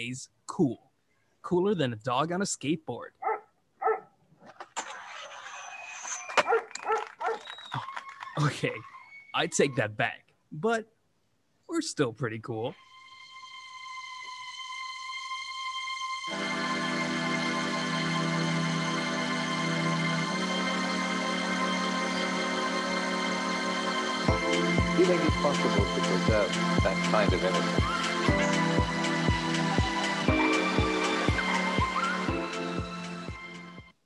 AKA's cool. Cooler than a dog on a skateboard. Okay, I take that back, but we're still pretty cool. Do think it's possible to preserve that kind of innocence?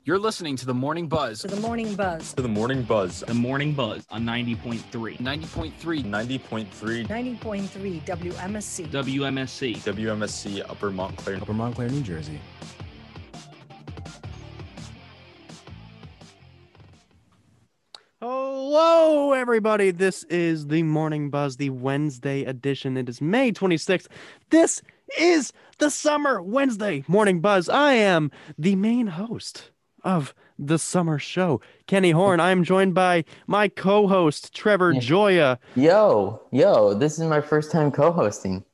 You're listening to the Morning Buzz. To the morning buzz. to the morning buzz. The Morning Buzz on 90.3 90.3 90.3 90.3 WMSC. WMSC. WMSC Upper Montclair. Upper Montclair, New Jersey. Hello, everybody. This is the Morning Buzz, the Wednesday edition. It is May 26th. This is the Summer Wednesday Morning Buzz. I am the main host of the summer show, Kenny Horn. I am joined by my co host, Trevor Gioia. Yo, yo, this is my first time co-hosting.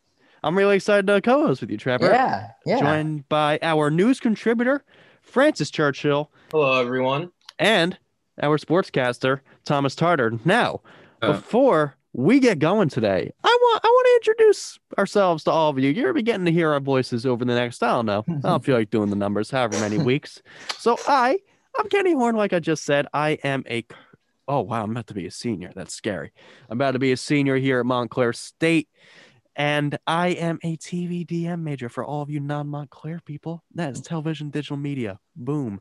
I'm really excited to co host with you, Trevor. Yeah, yeah. Joined by our news contributor, Francis Churchill. Hello, everyone. and our sportscaster Thomas Tartar. Now, Uh. before we get going today, I want I want to introduce ourselves to all of you. You're gonna be getting to hear our voices over the next I don't know. I don't feel like doing the numbers, however many weeks. So I I'm Kenny Horn, like I just said. I am a oh wow, I'm about to be a senior. That's scary. I'm about to be a senior here at Montclair State. And I am a TV DM major for all of you non Montclair people. That is television, digital media. Boom.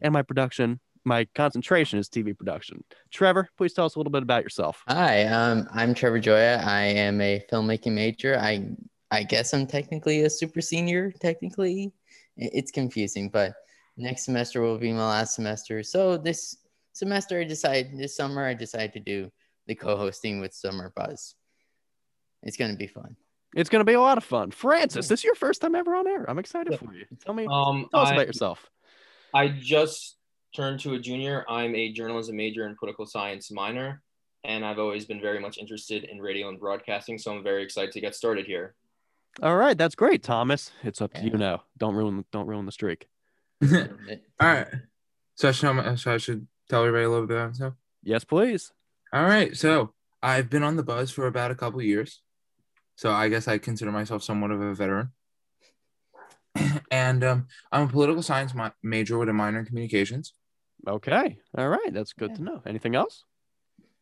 And my production my concentration is TV production. Trevor, please tell us a little bit about yourself. Hi, um, I'm Trevor Gioia. I am a filmmaking major. I I guess I'm technically a super senior. Technically, it's confusing, but next semester will be my last semester. So this semester, I decided this summer I decided to do the co-hosting with Summer Buzz. It's gonna be fun. It's going to be a lot of fun. Francis, this is your first time ever on air. I'm excited Yeah. for you. Tell me, Um, tell us I, about yourself. I just turned to a junior. I'm a journalism major and political science minor, and I've always been very much interested in radio and broadcasting. So I'm very excited to get started here. All right, that's great, Thomas. It's up to you now. Don't ruin, don't ruin the streak. All right. So I should, so I should tell everybody a little bit about myself. Yes, please. All right. So I've been on the buzz for about a couple years. So I guess I consider myself somewhat of a veteran. and um, I'm a political science mi- major with a minor in communications. Okay. All right, that's good to know. Anything else?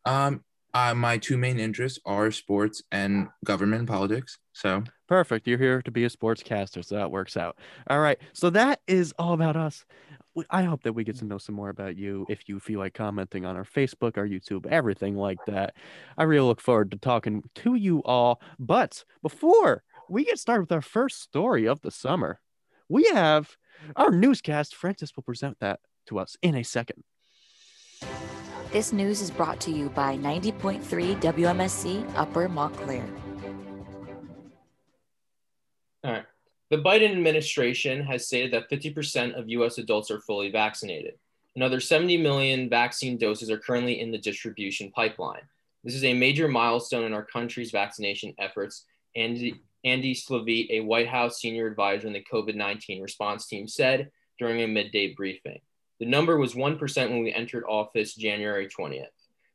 Um, uh, my two main interests are sports and government politics. So Perfect. You're here to be a sportscaster, so that works out. All right. So that is all about us. I hope that we get to know some more about you if you feel like commenting on our Facebook, our YouTube, everything like that. I really look forward to talking to you all. But before we get started with our first story of the summer, we have our newscast. Francis will present that to us in a second. This news is brought to you by 90.3 WMSC Upper Montclair. All right. The Biden administration has stated that 50% of US adults are fully vaccinated. Another 70 million vaccine doses are currently in the distribution pipeline. This is a major milestone in our country's vaccination efforts. Andy, Andy Slavitt, a White House senior advisor in the COVID 19 response team, said during a midday briefing. The number was 1% when we entered office January 20th.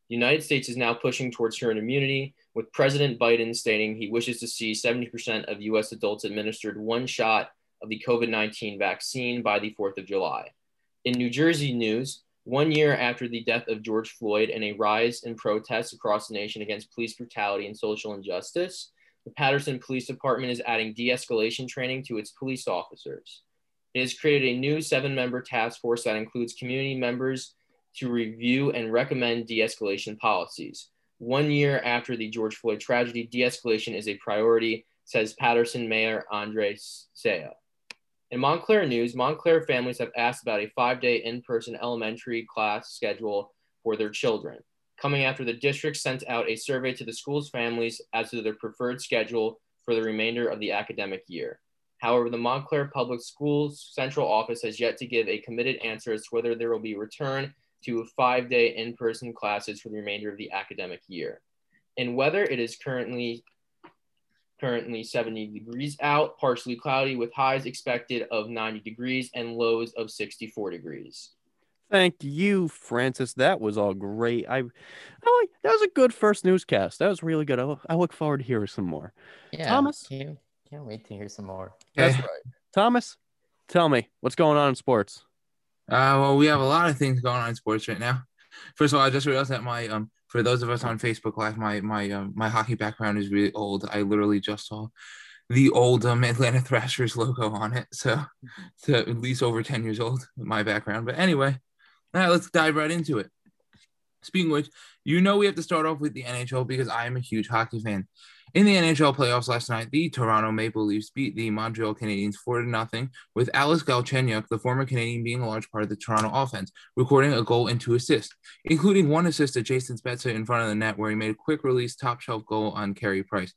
The United States is now pushing towards herd immunity, with President Biden stating he wishes to see 70% of US adults administered one shot of the COVID 19 vaccine by the 4th of July. In New Jersey news, one year after the death of George Floyd and a rise in protests across the nation against police brutality and social injustice, the Paterson Police Department is adding de escalation training to its police officers. It has created a new seven member task force that includes community members to review and recommend de escalation policies. One year after the George Floyd tragedy, de escalation is a priority, says Paterson Mayor Andre Sayegh. In Montclair news, Montclair families have asked about a five day in person elementary class schedule for their children, coming after the district sent out a survey to the school's families as to their preferred schedule for the remainder of the academic year. However, the Montclair Public Schools Central Office has yet to give a committed answer as to whether there will be return to five day in person classes for the remainder of the academic year. And whether it is currently currently 70 degrees out, partially cloudy with highs expected of 90 degrees and lows of 64 degrees. Thank you, Francis. That was all great. I, I like that was a good first newscast. That was really good. I, look- I look forward to hearing some more. Yeah, Thomas? Can't, can't wait to hear some more. That's right. Thomas, tell me what's going on in sports. Uh, well, we have a lot of things going on in sports right now. First of all, I just realized that my um, for those of us on Facebook Live, my my um, my hockey background is really old. I literally just saw the old um, Atlanta Thrashers logo on it, so it's at least over ten years old. My background, but anyway, all right, let's dive right into it. Speaking of which, you know we have to start off with the NHL because I am a huge hockey fan. In the NHL playoffs last night, the Toronto Maple Leafs beat the Montreal Canadiens 4 0, with Alex Galchenyuk, the former Canadien, being a large part of the Toronto offense, recording a goal and two assists, including one assist to Jason Spezza in front of the net, where he made a quick release top shelf goal on Carey Price.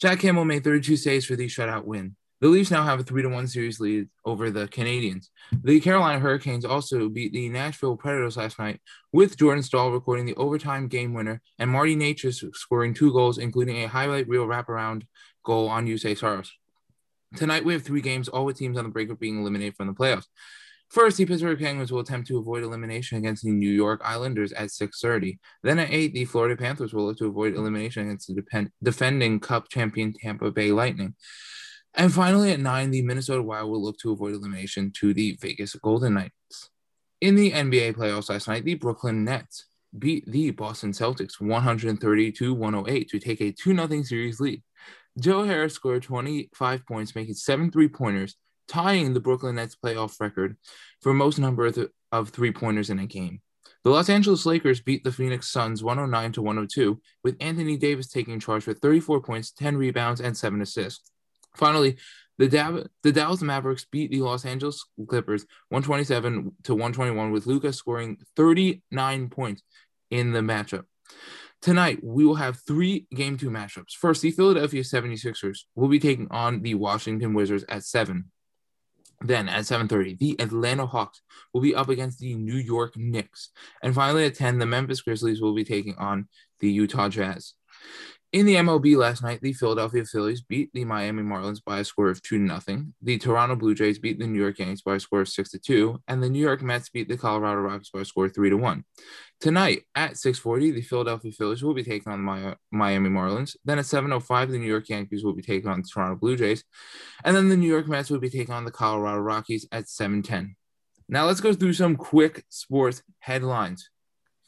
Jack Campbell made 32 saves for the shutout win. The Leafs now have a three to one series lead over the Canadiens. The Carolina Hurricanes also beat the Nashville Predators last night, with Jordan Staal recording the overtime game winner and Marty Necas scoring two goals, including a highlight reel wraparound goal on Juuse Saros. Tonight, we have three games, all with teams on the brink of being eliminated from the playoffs. First, the Pittsburgh Penguins will attempt to avoid elimination against the New York Islanders at 6:30. Then at 8, the Florida Panthers will look to avoid elimination against the depend- defending Cup champion Tampa Bay Lightning. And finally, at 9, the Minnesota Wild will look to avoid elimination to the Vegas Golden Knights. In the NBA playoffs last night, the Brooklyn Nets beat the Boston Celtics 132 108 to take a 2 0 series lead. Joe Harris scored 25 points, making seven three pointers, tying the Brooklyn Nets playoff record for most number of, th- of three pointers in a game. The Los Angeles Lakers beat the Phoenix Suns 109 to 102, with Anthony Davis taking charge with 34 points, 10 rebounds, and seven assists. Finally, the, the Dallas Mavericks beat the Los Angeles Clippers 127 to 121, with Luka scoring 39 points in the matchup. Tonight, we will have three game two matchups. First, the Philadelphia 76ers will be taking on the Washington Wizards at 7. Then at 7:30, the Atlanta Hawks will be up against the New York Knicks. And finally at 10, the Memphis Grizzlies will be taking on the Utah Jazz. In the MLB last night, the Philadelphia Phillies beat the Miami Marlins by a score of 2 0. The Toronto Blue Jays beat the New York Yankees by a score of 6 2, and the New York Mets beat the Colorado Rockies by a score of 3 1. Tonight at 6:40, the Philadelphia Phillies will be taking on the Miami Marlins. Then at 7:05, the New York Yankees will be taking on the Toronto Blue Jays, and then the New York Mets will be taking on the Colorado Rockies at 7:10. Now let's go through some quick sports headlines.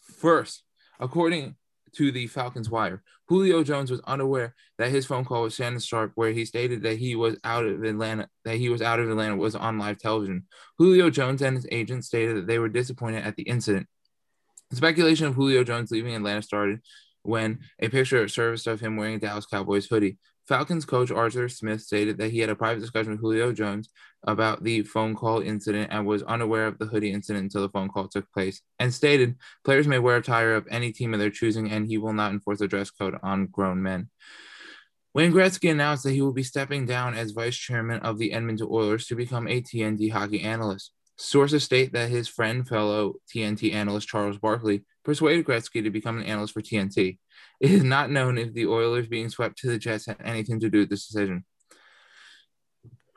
First, according to the Falcons Wire, Julio Jones was unaware that his phone call with Shannon Sharpe, where he stated that he was out of Atlanta, that he was out of Atlanta, was on live television. Julio Jones and his agent stated that they were disappointed at the incident. Speculation of Julio Jones leaving Atlanta started when a picture surfaced of him wearing a Dallas Cowboys hoodie. Falcons coach Arthur Smith stated that he had a private discussion with Julio Jones about the phone call incident and was unaware of the hoodie incident until the phone call took place, and stated players may wear attire of any team of their choosing and he will not enforce a dress code on grown men. Wayne Gretzky announced that he will be stepping down as vice chairman of the Edmonton Oilers to become a TNT hockey analyst. Sources state that his friend, fellow TNT analyst Charles Barkley, persuaded Gretzky to become an analyst for TNT. It is not known if the Oilers being swept to the Jets had anything to do with this decision.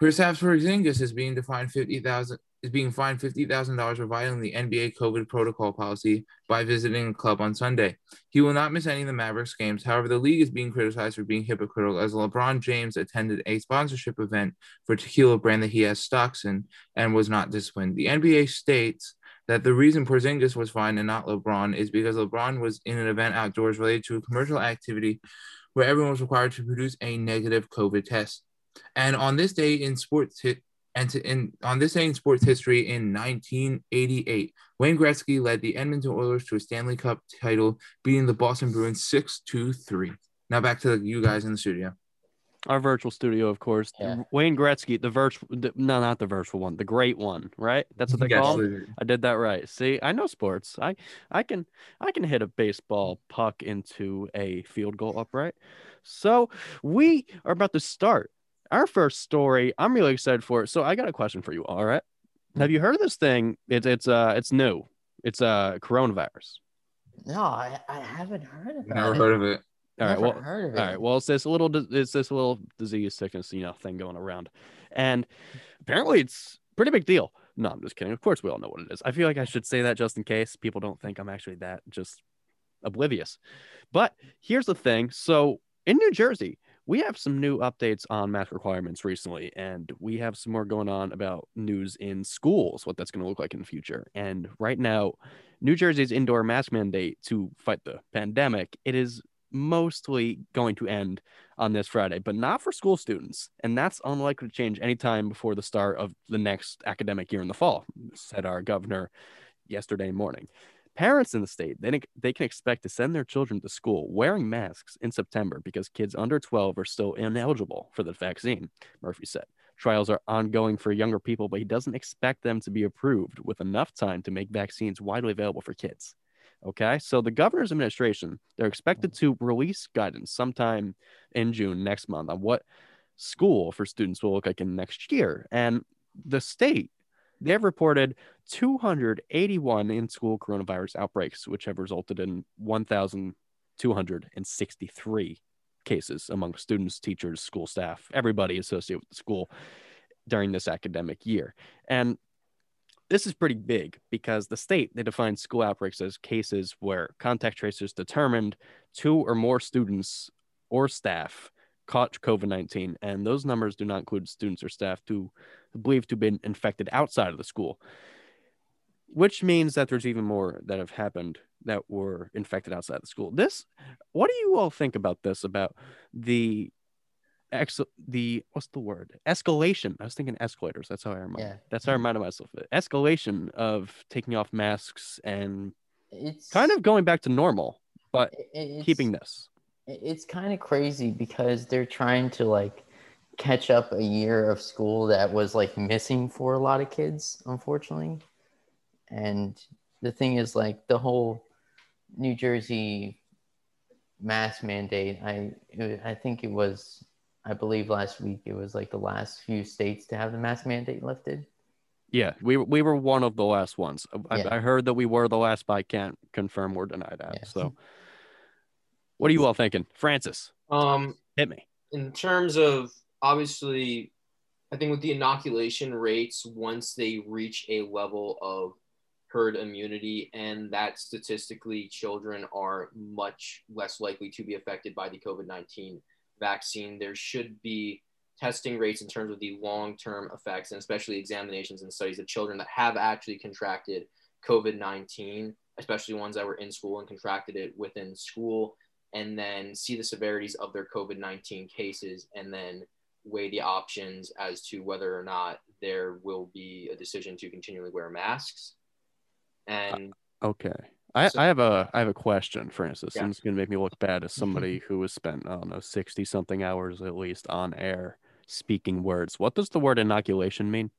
Kristaps Porzingis is being defined fifty thousand is being fined fifty thousand dollars for violating the NBA COVID protocol policy by visiting a club on Sunday. He will not miss any of the Mavericks games. However, the league is being criticized for being hypocritical as LeBron James attended a sponsorship event for tequila brand that he has stocks in and was not disciplined. The NBA states that the reason Porzingis was fined and not LeBron is because LeBron was in an event outdoors related to a commercial activity where everyone was required to produce a negative COVID test. And on this day in sports hit and to, in on this day in sports history in 1988, Wayne Gretzky led the Edmonton Oilers to a Stanley Cup title, beating the Boston Bruins 6-2-3. Now back to you guys in the studio. Our virtual studio, of course. Yeah. Wayne Gretzky, the virtual, the, no, not the virtual one, the great one, right? That's what they call him. I did that right. See, I know sports. I, I can, I can hit a baseball puck into a field goal upright. So we are about to start our first story. I'm really excited for it. So I got a question for you. All right, have you heard of this thing? It's it's uh it's new. It's uh coronavirus. No, I, I haven't heard about it Never heard of it. All right. Well, it. right. Well, it's this little, it's this little disease sickness, you know, thing going around, and apparently it's pretty big deal. No, I'm just kidding. Of course, we all know what it is. I feel like I should say that just in case people don't think I'm actually that just oblivious. But here's the thing. So in New Jersey, we have some new updates on mask requirements recently, and we have some more going on about news in schools, what that's going to look like in the future. And right now, New Jersey's indoor mask mandate to fight the pandemic, it is mostly going to end on this Friday, but not for school students. And that's unlikely to change anytime before the start of the next academic year in the fall, said our governor yesterday morning. Parents in the state, they, they can expect to send their children to school wearing masks in September because kids under 12 are still ineligible for the vaccine, Murphy said. Trials are ongoing for younger people, but he doesn't expect them to be approved with enough time to make vaccines widely available for kids. Okay, so the governor's administration, they're expected mm. to release guidance sometime in June next month on what school for students will look like in next year. And the state, they've reported 281 in school coronavirus outbreaks, which have resulted in 1,263 cases among students, teachers, school staff, everybody associated with the school during this academic year. And this is pretty big because the state they define school outbreaks as cases where contact tracers determined two or more students or staff caught COVID-19 and those numbers do not include students or staff who believed to have been infected outside of the school which means that there's even more that have happened that were infected outside the school. This what do you all think about this about the ex the what's the word escalation i was thinking escalators that's how i remember Yeah. that's how i reminded myself of it escalation of taking off masks and It's kind of going back to normal but keeping this It's kind of crazy because they're trying to like catch up a year of school that was like missing for a lot of kids, unfortunately. And the thing is, like the whole New Jersey mask mandate. I I think it was, I believe last week it was like the last few states to have the mask mandate lifted. yeah we, we were one of the last ones I, Yeah. I heard that we were the last but i can't confirm or deny that Yeah. so what are you all thinking francis Um, hit me in terms of obviously, I think with the inoculation rates, once they reach a level of herd immunity, and that statistically children are much less likely to be affected by the COVID 19 vaccine, there should be testing rates in terms of the long term effects, and especially examinations and studies of children that have actually contracted COVID 19, especially ones that were in school and contracted it within school and then see the severities of their COVID 19 cases and then weigh the options as to whether or not there will be a decision to continually wear masks. And uh, Okay. I, So- I have a I have a question, Francis, Yeah. and it's gonna make me look bad as mm-hmm. somebody who has spent, I don't know, sixty something hours at least on air speaking words. What does the word inoculation mean?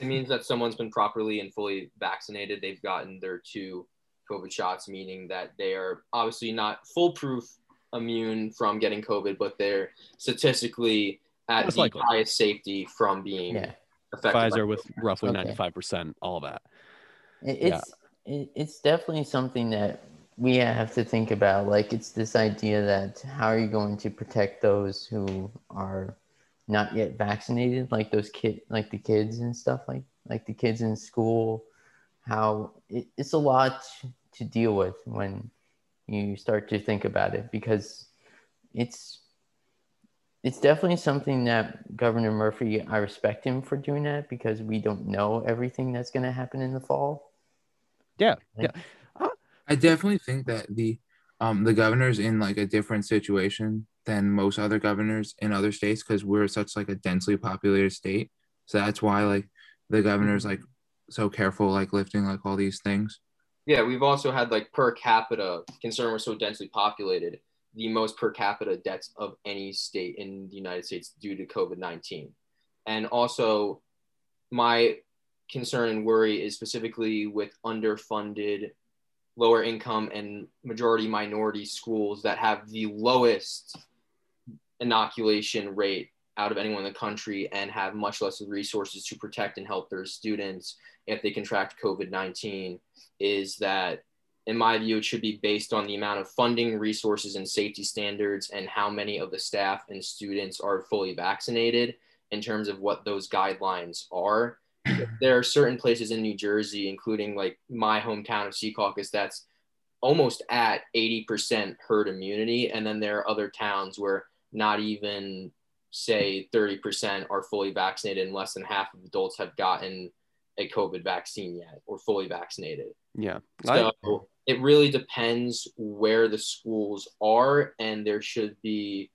it means that someone's been properly and fully vaccinated. They've gotten their two COVID shots, meaning that they are obviously not foolproof immune from getting COVID, but they're statistically at Most the likely. highest safety from being Yeah. affected. Pfizer with roughly ninety five percent, all that. It, Yeah. It's it, it's definitely something that we have to think about. Like it's this idea that how are you going to protect those who are not yet vaccinated, like those kid, like the kids and stuff, like like the kids in school. How it, it's a lot to deal with when you start to think about it because it's it's definitely something that Governor Murphy, I respect him for doing that because we don't know everything that's going to happen in the fall. Yeah, Like- yeah. I definitely think that the um the governor's in like a different situation than most other governors in other states because we're such like a densely populated state. So that's why like the governor's like so careful like lifting like all these things. Yeah, we've also had like per capita, concern we're so densely populated, the most per capita deaths of any state in the United States due to COVID 19. And also, my concern and worry is specifically with underfunded, lower income, and majority minority schools that have the lowest inoculation rate out of anyone in the country and have much less resources to protect and help their students if they contract COVID 19 is that in my view, it should be based on the amount of funding, resources, and safety standards, and how many of the staff and students are fully vaccinated in terms of what those guidelines are. There are certain places in New Jersey, including like my hometown of Secaucus, that's almost at 80% herd immunity. And then there are other towns where not even, say, 30% are fully vaccinated and less than half of adults have gotten a COVID vaccine yet or fully vaccinated. Yeah. So it really depends where the schools are, and there should be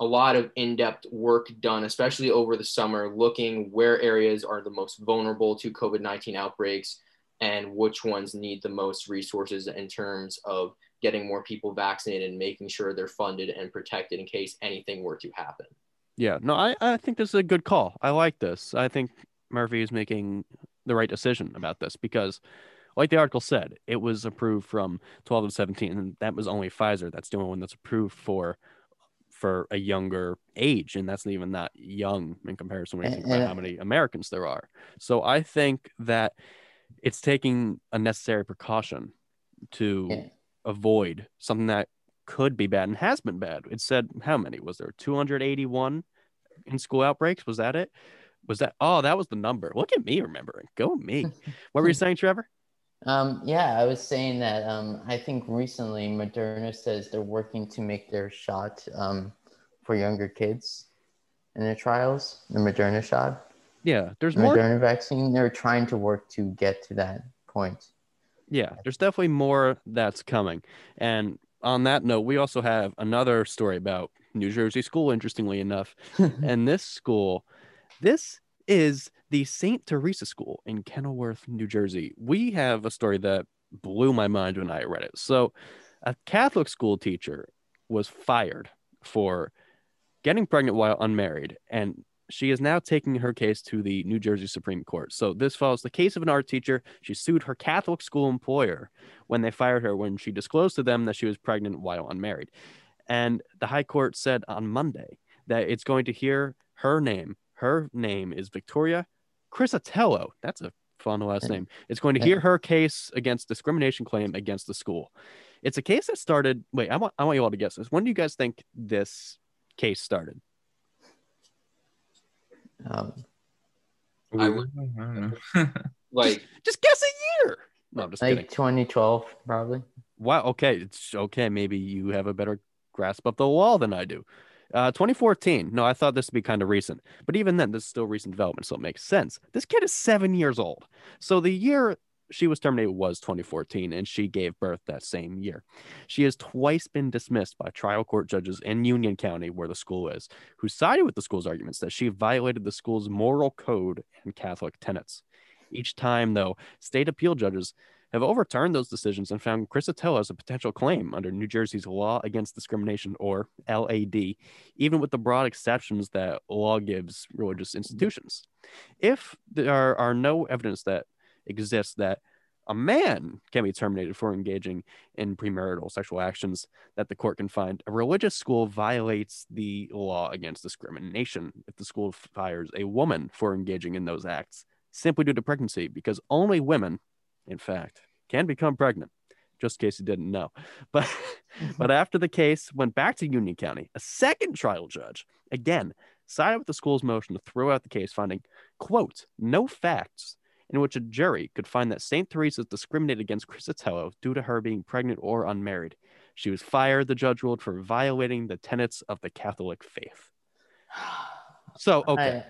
a lot of in-depth work done, especially over the summer, looking where areas are the most vulnerable to COVID-19 outbreaks and which ones need the most resources in terms of getting more people vaccinated and making sure they're funded and protected in case anything were to happen. Yeah, no, I, I think this is a good call. I like this. I think Murphy is making the right decision about this because, like the article said, it was approved from 12 to 17, and that was only Pfizer that's only one that's approved for for a younger age, and that's even not young in comparison when you think about how many Americans there are. So I think that it's taking a necessary precaution to Yeah. avoid something that could be bad and has been bad. It said how many was there? 281 in school outbreaks. Was that it? Was that? Oh, that was the number. Look at me remembering. Go me. What were you saying, Trevor? Um, yeah, I was saying that um, I think recently Moderna says they're working to make their shot um, for younger kids in their trials, the Moderna shot. Yeah, there's The more. Moderna vaccine, they're trying to work to get to that point. Yeah, there's definitely more that's coming. And on that note, we also have another story about New Jersey school, interestingly enough. and this school, this is the St. Teresa School in Kenilworth, New Jersey. We have a story that blew my mind when I read it. So, a Catholic school teacher was fired for getting pregnant while unmarried, and she is now taking her case to the New Jersey Supreme Court. So, this follows the case of an art teacher. She sued her Catholic school employer when they fired her when she disclosed to them that she was pregnant while unmarried. And the High Court said on Monday that it's going to hear her name. Her name is Victoria Crisitello. That's a fun last name. It's going to hear her case against discrimination claim against the school. It's a case that started. Wait, I want I want you all to guess this. When do you guys think this case started? Um, I would, I don't know. Like Just guess a year. No, I'm just like kidding. 2012, probably. Wow. Okay. It's okay. Maybe you have a better grasp of the law than I do. Uh, 2014. No, I thought this would be kind of recent, but even then, this is still recent development, so it makes sense. This kid is seven years old. So the year she was terminated was 2014, and she gave birth that same year. She has twice been dismissed by trial court judges in Union County, where the school is, who sided with the school's arguments that she violated the school's moral code and Catholic tenets. Each time, though, state appeal judges have overturned those decisions and found Crisitello as a potential claim under New Jersey's Law Against Discrimination, or LAD, even with the broad exceptions that law gives religious mm-hmm. institutions. If there are no evidence that exists that a man can be terminated for engaging in premarital sexual actions that the court can find, a religious school violates the law against discrimination if the school fires a woman for engaging in those acts simply due to pregnancy, because only women in fact, can become pregnant. Just in case you didn't know. But mm-hmm. but after the case went back to Union County, a second trial judge again sided with the school's motion to throw out the case, finding, quote, no facts in which a jury could find that St. Teresa's discriminated against Crisitello due to her being pregnant or unmarried. She was fired, the judge ruled, for violating the tenets of the Catholic faith. So okay.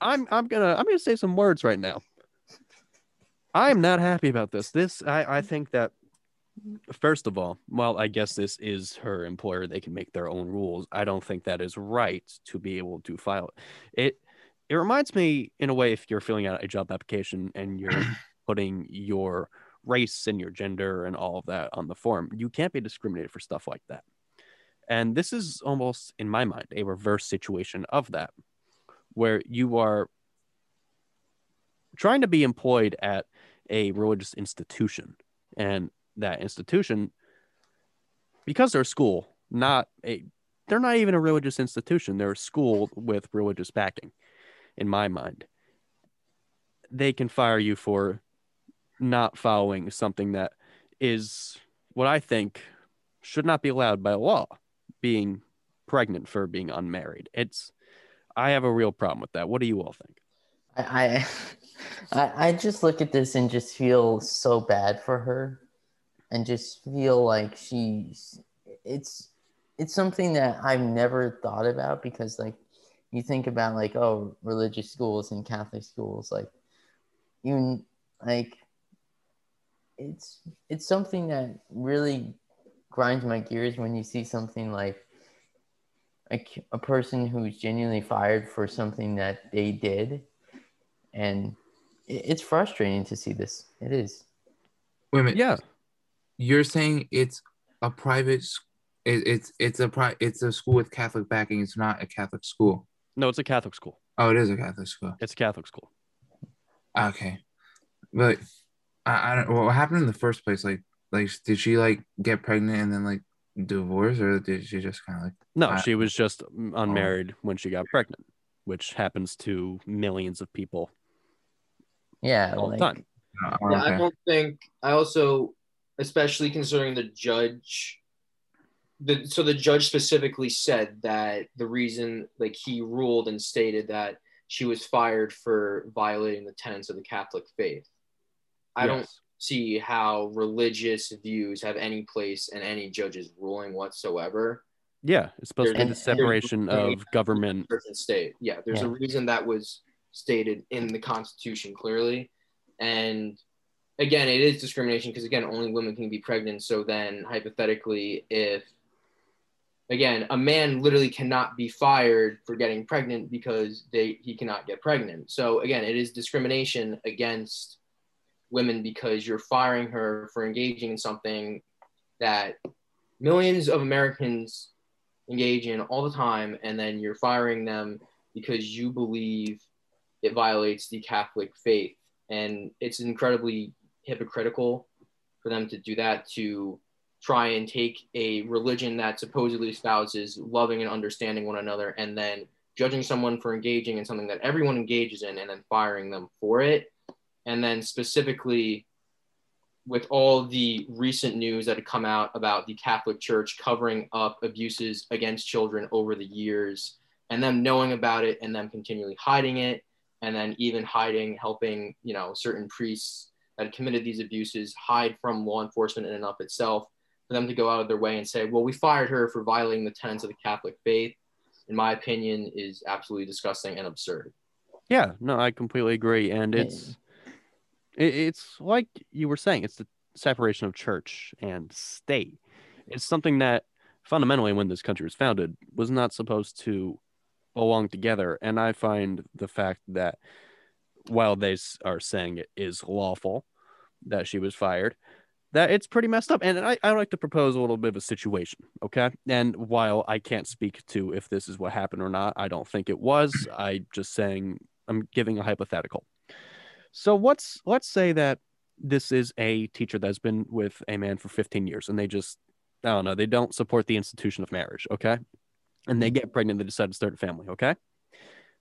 I'm I'm gonna I'm gonna say some words right now. I'm not happy about this. This I, I mm-hmm. think that first of all, while I guess this is her employer, they can make their own rules. I don't think that is right to be able to file it. It it reminds me in a way if you're filling out a job application and you're putting your race and your gender and all of that on the form, you can't be discriminated for stuff like that. And this is almost, in my mind, a reverse situation of that, where you are trying to be employed at a religious institution. And that institution, because they're a school, not a, they're not even a religious institution. They're a school with religious backing, in my mind. They can fire you for not following something that is what I think should not be allowed by law, being pregnant for being unmarried. It's I have a real problem with that. What do you all think? I, I, I just look at this and just feel so bad for her, and just feel like she's. It's it's something that I've never thought about because like you think about like oh religious schools and Catholic schools like you like it's it's something that really grinds my gears when you see something like a, a person who's genuinely fired for something that they did and it's frustrating to see this it is Wait a minute. Yeah. You're saying it's a private. s- It, it's it's a pri- It's a school with Catholic backing. It's not a Catholic school. No, it's a Catholic school. Oh, it is a Catholic school. It's a Catholic school. Okay, but I, I don't. What happened in the first place? Like, like did she like get pregnant and then like divorce, or did she just kind of like? No, I- she was just mm, unmarried when she got pregnant, which happens to millions of people yeah all like, time. Oh, Yeah, I don't think. I also, especially considering the judge, the so the judge specifically said that the reason, like he ruled and stated that she was fired for violating the tenets of the Catholic faith. I don't see how religious views have any place in any judge's ruling whatsoever. Yeah, it's supposed to be the separation of government. and state. Yeah, there's a reason that was stated in the Constitution clearly. And again, it is discrimination because, again, only women can be pregnant. So then, hypothetically, if, again, a man literally cannot be fired for getting pregnant because they he cannot get pregnant. So, again, it is discrimination against women because you're firing her for engaging in something that millions of Americans engage in all the time, and then you're firing them because you believe it violates the Catholic faith. And it's incredibly hypocritical for them to do that, to try and take a religion that supposedly espouses loving and understanding one another and then judging someone for engaging in something that everyone engages in and then firing them for it. And then specifically, with all the recent news that had come out about the Catholic Church covering up abuses against children over the years, and them knowing about it and them continually hiding it, and then even hiding, helping, you know, certain priests that had committed these abuses hide from law enforcement in and of itself, for them to go out of their way and say, well, we fired her for violating the tenets of the Catholic faith, in my opinion, is absolutely disgusting and absurd. Yeah, no, I completely agree, and it's it, it's like you were saying, it's the separation of church and state. It's something that fundamentally, when this country was founded, was not supposed to belong together. And I find the fact that while they are saying it is lawful that she was fired, that it's pretty messed up. And I, I like to propose a little bit of a situation. Okay. And while I can't speak to if this is what happened or not, I don't think it was. I just saying I'm giving a hypothetical. So what's let's say that this is a teacher that's been with a man for 15 years and they just I don't know, they don't support the institution of marriage, okay? And they mm-hmm. get pregnant, and they decide to start a family, okay?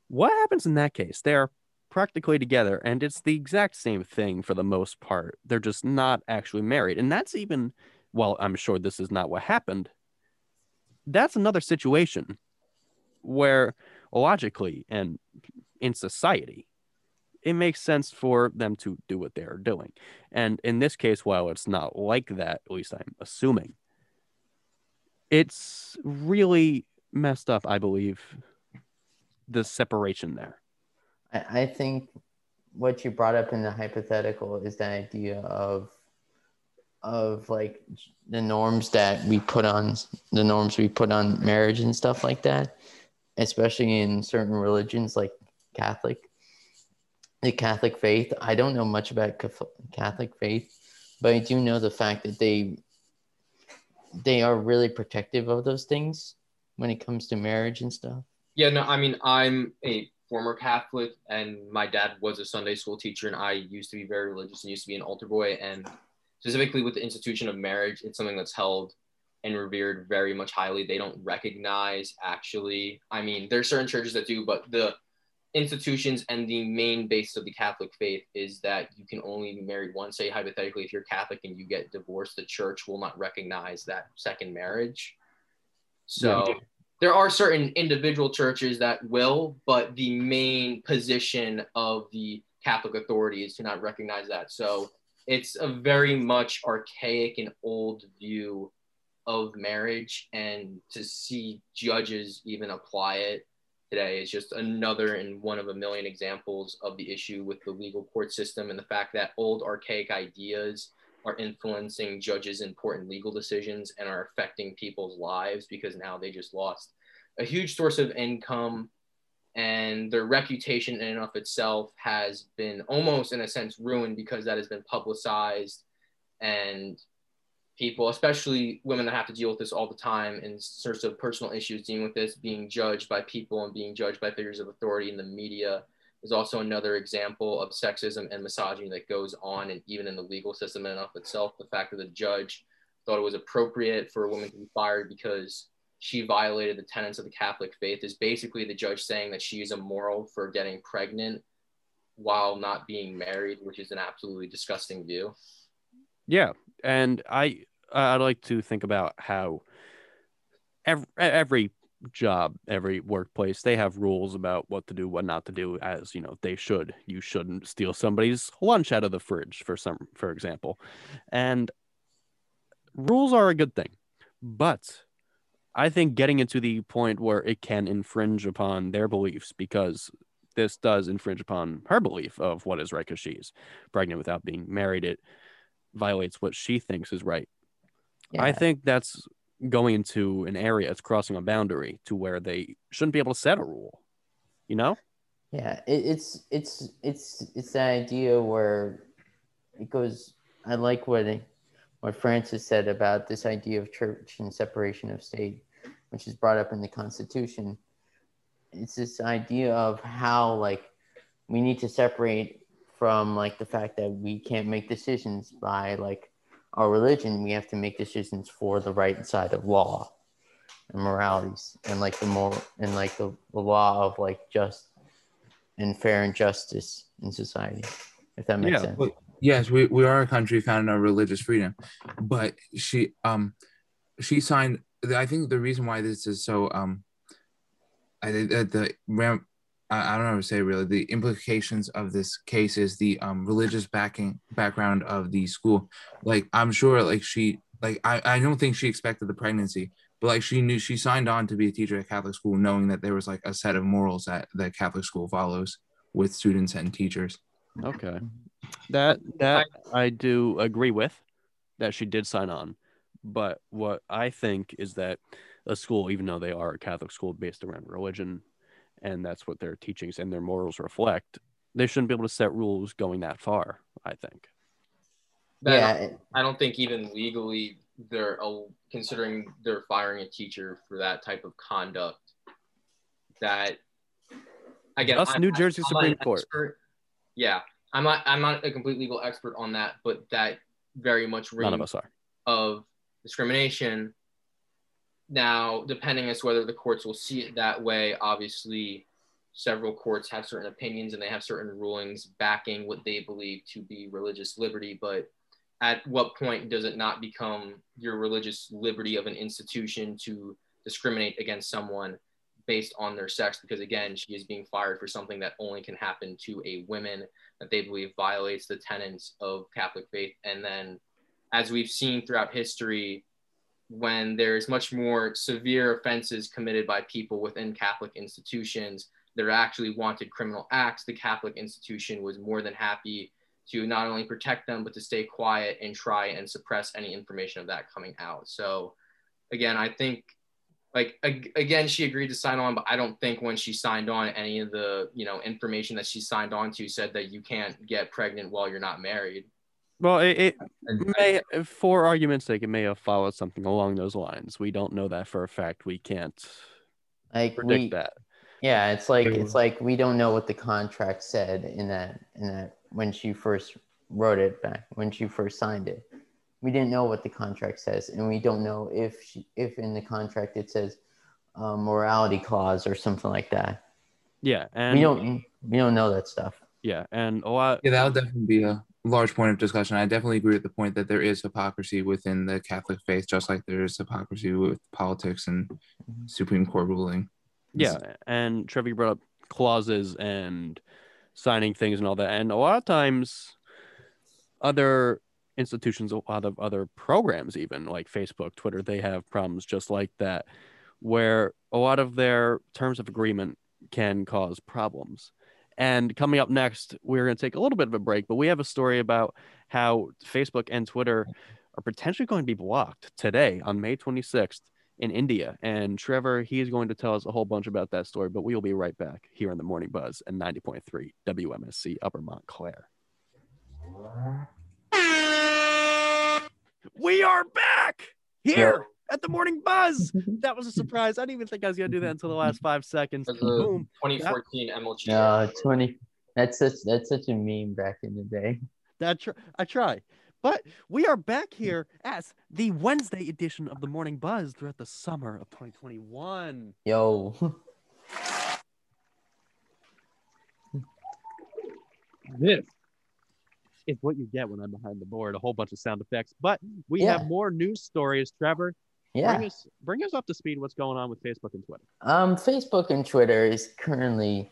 What happens in that case? They're practically together and it's the exact same thing for the most part. They're just not actually married. And that's even well, I'm sure this is not what happened. That's another situation where logically and in society it makes sense for them to do what they are doing. And in this case, while it's not like that, at least I'm assuming, it's really messed up, I believe, the separation there. I, I think what you brought up in the hypothetical is the idea of of like the norms that we put on the norms we put on marriage and stuff like that, especially in certain religions like Catholic, the Catholic faith. I don't know much about Catholic faith, but I do know the fact that they they are really protective of those things when it comes to marriage and stuff. Yeah, no, I mean, I'm a former Catholic, and my dad was a Sunday school teacher, and I used to be very religious and used to be an altar boy. And specifically with the institution of marriage, it's something that's held and revered very much highly. They don't recognize actually. I mean, there's certain churches that do, but the institutions and the main basis of the Catholic faith is that you can only be married once. Say hypothetically, if you're Catholic and you get divorced, the church will not recognize that second marriage. So Yeah. There are certain individual churches that will, but the main position of the Catholic authority is to not recognize that. So it's a very much archaic and old view of marriage, and to see judges even apply it today is just another and one of a million examples of the issue with the legal court system and the fact that old archaic ideas are influencing judges' important legal decisions and are affecting people's lives because now they just lost a huge source of income. And their reputation in and of itself has been almost in a sense ruined because that has been publicized. And people especially women that have to deal with this all the time in sorts of personal issues dealing with this being judged by people and being judged by figures of authority in the media is also another example of sexism and misogyny that goes on and even in the legal system in and of itself the fact that the judge thought it was appropriate for a woman to be fired because she violated the tenets of the Catholic faith is basically the judge saying that she is immoral for getting pregnant while not being married, which is an absolutely disgusting view. Yeah, and I I like to think about how every, every job, every workplace, they have rules about what to do, what not to do. As you know, they should. You shouldn't steal somebody's lunch out of the fridge, for some, for example, and rules are a good thing, but I think getting it to the point where it can infringe upon their beliefs because this does infringe upon her belief of what is right because she's pregnant without being married. It violates what she thinks is right. I think that's going into an area, it's crossing a boundary to where they shouldn't be able to set a rule. You know? Yeah, it, it's it's it's it's the idea where it goes. I like what what Francis said about this idea of church and separation of state, which is brought up in the Constitution. It's this idea of how like we need to separate from like the fact that we can't make decisions by like our religion. We have to make decisions for the right side of law and moralities and like the moral and like the, the law of like just and fair and justice in society if that makes sense Well, yes, we, we are a country founded on religious freedom, but she um she signed. I think the reason why this is so um I think that the I, don't know to say really the implications of this case is the um religious backing background of the school. Like I'm sure like she like I, I don't think she expected the pregnancy, but like she knew she signed on to be a teacher at Catholic school knowing that there was like a set of morals that that Catholic school follows with students and teachers. Okay. That that I do agree with that she did sign on. But what I think is that a school, even though they are a Catholic school based around religion, and that's what their teachings and their morals reflect, they shouldn't be able to set rules going that far, I think. That- yeah I don't think even legally they're uh, considering they're firing a teacher for that type of conduct. That again, Thus, I'm- New Jersey I'm Supreme Court. expert. Yeah, I'm not. I'm not a complete legal expert on that, but that very much None of rings us are. of discrimination. Now, depending as to whether the courts will see it that way, obviously, several courts have certain opinions and they have certain rulings backing what they believe to be religious liberty. But at what point does it not become your religious liberty of an institution to discriminate against someone based on their sex? Because again, she is being fired for something that only can happen to a woman that they believe violates the tenets of Catholic faith. And then, as we've seen throughout history, when there's much more severe offenses committed by people within Catholic institutions. That are actually wanted criminal acts, the Catholic institution was more than happy to not only protect them, but to stay quiet and try and suppress any information of that coming out. So, again, I think like ag- again she agreed to sign on but i don't think when she signed on any of the you know information that she signed on to said that you can't get pregnant while you're not married Well, it, it may, for argument's sake, it may have followed something along those lines. We don't know that for a fact. We can't like predict we that. yeah it's like it's like we don't know what the contract said in that in that when she first wrote it back when she first signed it we didn't know what the contract says and we don't know if she if in the contract it says uh, morality clause or something like that Yeah, and we don't we don't know that stuff. Yeah, and a lot. Yeah, that'll definitely be a large point of discussion. I definitely agree with the point that there is hypocrisy within the Catholic faith, just like there is hypocrisy with politics and mm-hmm. Supreme Court ruling. Yeah, and Trevor you brought up clauses and signing things and all that, and a lot of times, other institutions, a lot of other programs, even like Facebook, Twitter, they have problems just like that, where a lot of their terms of agreement can cause problems. And coming up next, we're going to take a little bit of a break, but we have a story about how Facebook and Twitter are potentially going to be blocked today on May 26th in India. And Trevor, he is going to tell us a whole bunch about that story, but we will be right back here on the Morning Buzz at 90.3 WMSC Upper Montclair. We are back here at the Morning Buzz. That was a surprise. I didn't even think I was going to do that until the last five seconds. As a Boom. 2014 MLG. No, twenty. That's such that's such a meme back in the day. That tr- I try. But we are back here as the Wednesday edition of the Morning Buzz throughout the summer of 2021. Yo, This is what you get when I'm behind the board, a whole bunch of sound effects. But we Yeah. have more news stories, Trevor. Yeah. Bring us bring us up to speed what's going on with Facebook and Twitter. Um, Facebook and Twitter is currently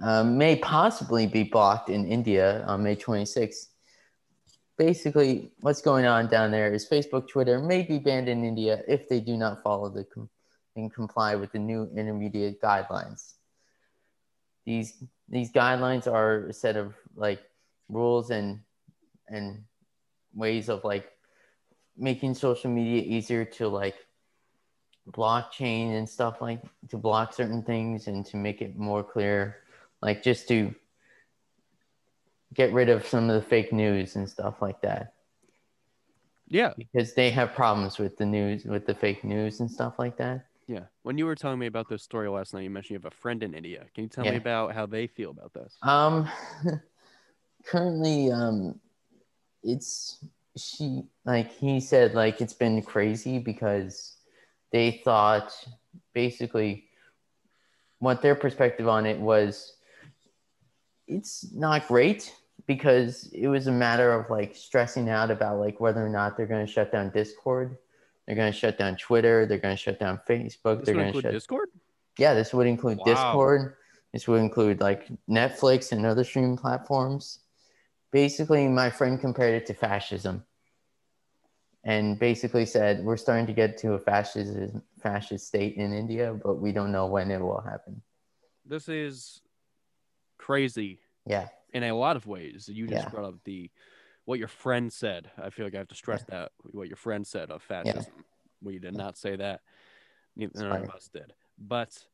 um, may possibly be blocked in India on May 26th. Basically, what's going on down there is Facebook, Twitter may be banned in India if they do not follow the com- and comply with the new intermediate guidelines. These these guidelines are a set of like rules and and ways of like making social media easier to like blockchain and stuff like to block certain things and to make it more clear like just to get rid of some of the fake news and stuff like that Yeah, because they have problems with the news with the fake news and stuff like that yeah. When you were telling me about this story last night, you mentioned you have a friend in India. Can you tell me about how they feel about this? um currently um it's she like he said like it's been crazy because they thought basically what their perspective on it was it's not great because it was a matter of like stressing out about like whether or not they're going to shut down discord they're going to shut down twitter they're going to shut down facebook This they're going to shut Discord? yeah, this would include Wow. Discord. This would include like Netflix and other streaming platforms. Basically, my friend compared it to fascism and basically said we're starting to get to a fascist fascist state in India, but we don't know when it will happen. This is crazy Yeah. in a lot of ways. You just Yeah. brought up the what your friend said. I feel like I have to stress that what your friend said of fascism. Yeah. We did not say that. Neither none of us did. But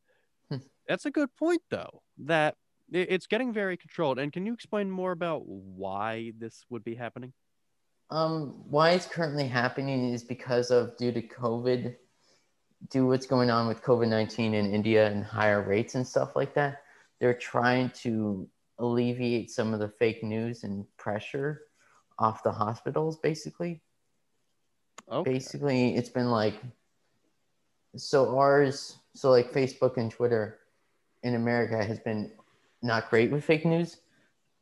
Hmm. that's a good point, though. That it's getting very controlled. And can you explain more about why this would be happening? Um, why it's currently happening is because of due to COVID, due what's going on with COVID nineteen in India and higher rates and stuff like that. They're trying to alleviate some of the fake news and pressure off the hospitals. Basically, Okay. basically, it's been like so ours. So like Facebook and Twitter in America has been not great with fake news,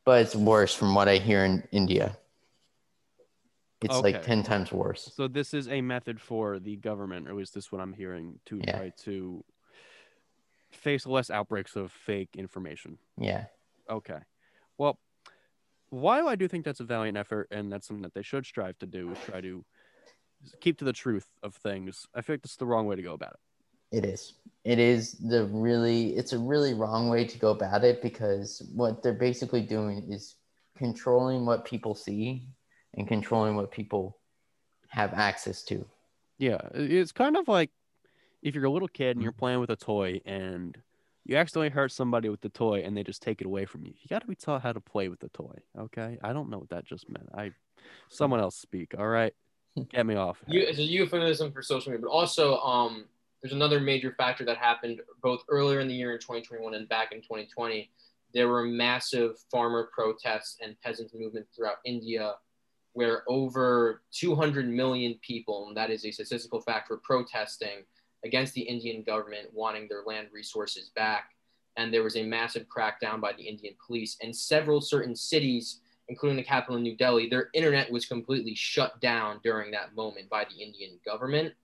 but it's worse from what I hear in India. It's like 10 times worse. So this is a method for the government, or at least this is what I'm hearing, to Yeah. try to face less outbreaks of fake information. Yeah. Okay. Well, while I do think that's a valiant effort and that's something that they should strive to do, is try to keep to the truth of things, I feel like that's the wrong way to go about it. It is. It is the really, it's a really wrong way to go about it because what they're basically doing is controlling what people see and controlling what people have access to. Yeah, it's kind of like if you're a little kid and you're playing with a toy and you accidentally hurt somebody with the toy and they just take it away from you. You got to be taught how to play with the toy. Okay, I don't know what that just meant. I, someone else speak. All right, get me off. You, it's a euphemism for social media, but also um, there's another major factor that happened both earlier in the year in 2021 and back in 2020. There were massive farmer protests and peasant movements throughout India, where over 200 million people, and that is a statistical fact, were protesting against the Indian government wanting their land resources back. and there was a massive crackdown by the Indian police. And several certain cities, including the capital New Delhi, their internet was completely shut down during that moment by the Indian government.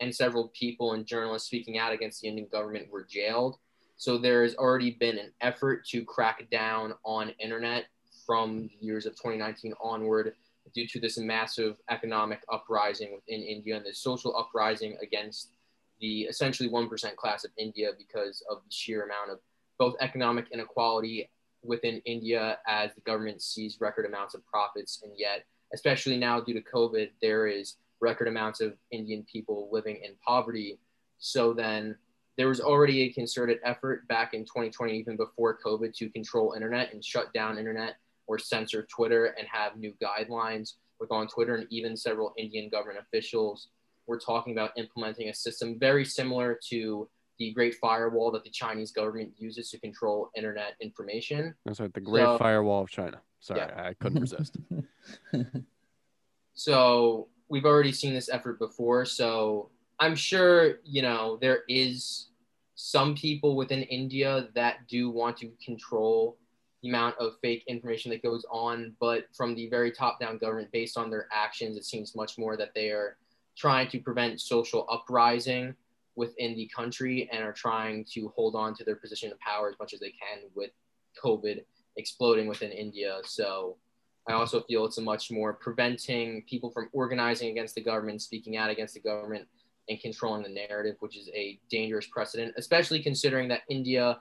And several people and journalists speaking out against the Indian government were jailed. So there has already been an effort to crack down on internet from the years of 2019 onward due to this massive economic uprising within India and the social uprising against the essentially 1% class of India because of the sheer amount of both economic inequality within India as the government sees record amounts of profits. And yet, especially now due to COVID, there is record amounts of Indian people living in poverty. So then there was already a concerted effort back in 2020, even before COVID, to control internet and shut down internet or censor Twitter and have new guidelines with on Twitter. And even several Indian government officials were talking about implementing a system very similar to the Great Firewall that the Chinese government uses to control internet information. That's right, the Great So- Firewall of China. Sorry, Yeah. I couldn't resist. So we've already seen this effort before. So I'm sure, you know, there is some people within India that do want to control the amount of fake information that goes on. But from the very top down government, based on their actions, it seems much more that they are trying to prevent social uprising within the country and are trying to hold on to their position of power as much as they can with COVID exploding within India. So I also feel it's a much more preventing people from organizing against the government, speaking out against the government, and controlling the narrative, which is a dangerous precedent, especially considering that India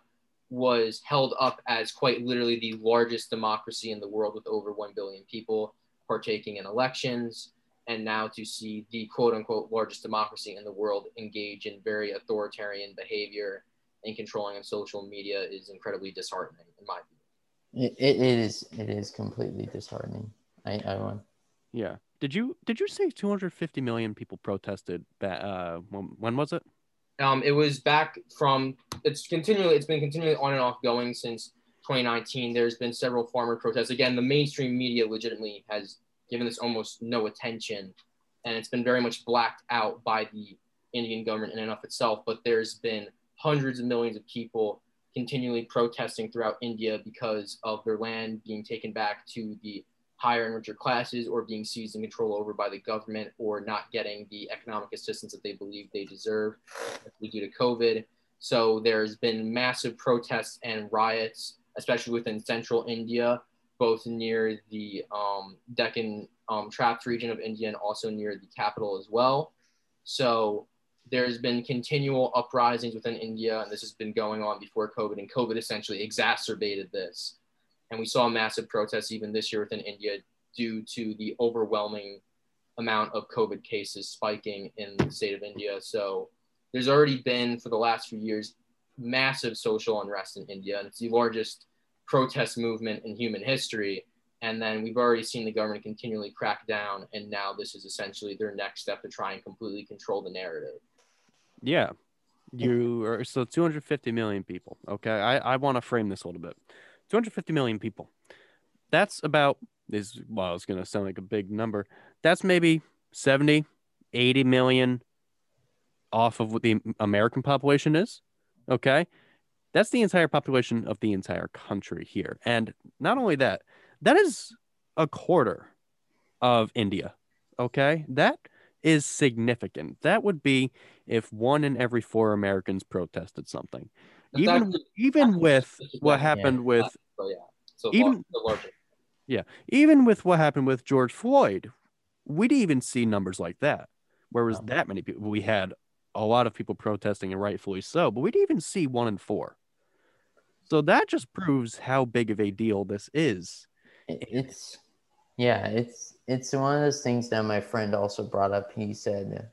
was held up as quite literally the largest democracy in the world with over 1 billion people partaking in elections. And now to see the quote unquote largest democracy in the world engage in very authoritarian behavior and controlling of social media is incredibly disheartening, in my view. It, it, it is it is completely disheartening. I, I won. Yeah. Did you did you say 250 million people protested? Ba- uh, when, when was it? Um, it was back from it's continually it's been continually on and off going since 2019. There's been several farmer protests. Again, the mainstream media legitimately has given this almost no attention, and it's been very much blacked out by the Indian government in and of itself. But there's been hundreds of millions of people continually protesting throughout India because of their land being taken back to the higher and richer classes or being seized and controlled over by the government or not getting the economic assistance that they believe they deserve due to COVID. So there's been massive protests and riots, especially within central India, both near the um, Deccan um, Traps region of India and also near the capital as well. So there's been continual uprisings within India, and this has been going on before COVID, and COVID essentially exacerbated this. And we saw massive protests even this year within India due to the overwhelming amount of COVID cases spiking in the state of India. So there's already been, for the last few years, massive social unrest in India, and it's the largest protest movement in human history. And then we've already seen the government continually crack down, and now this is essentially their next step to try and completely control the narrative. Yeah. You are so 250 million people. Okay. I, I want to frame this a little bit. 250 million people. That's about is well, it's gonna sound like a big number. That's maybe 70, 80 million off of what the American population is. Okay. That's the entire population of the entire country here. And not only that, that is a quarter of India. Okay. That is significant. That would be if one in every four Americans protested something. That's even actually- even with what happened with So yeah, so Even- the larger. yeah, even with what happened with George Floyd, we didn't even see numbers like that. Where was that many people? We had a lot of people protesting, and rightfully so, but we didn't even see one in four. So that just proves how big of a deal this is. It's yeah, it's it's one of those things that my friend also brought up. He said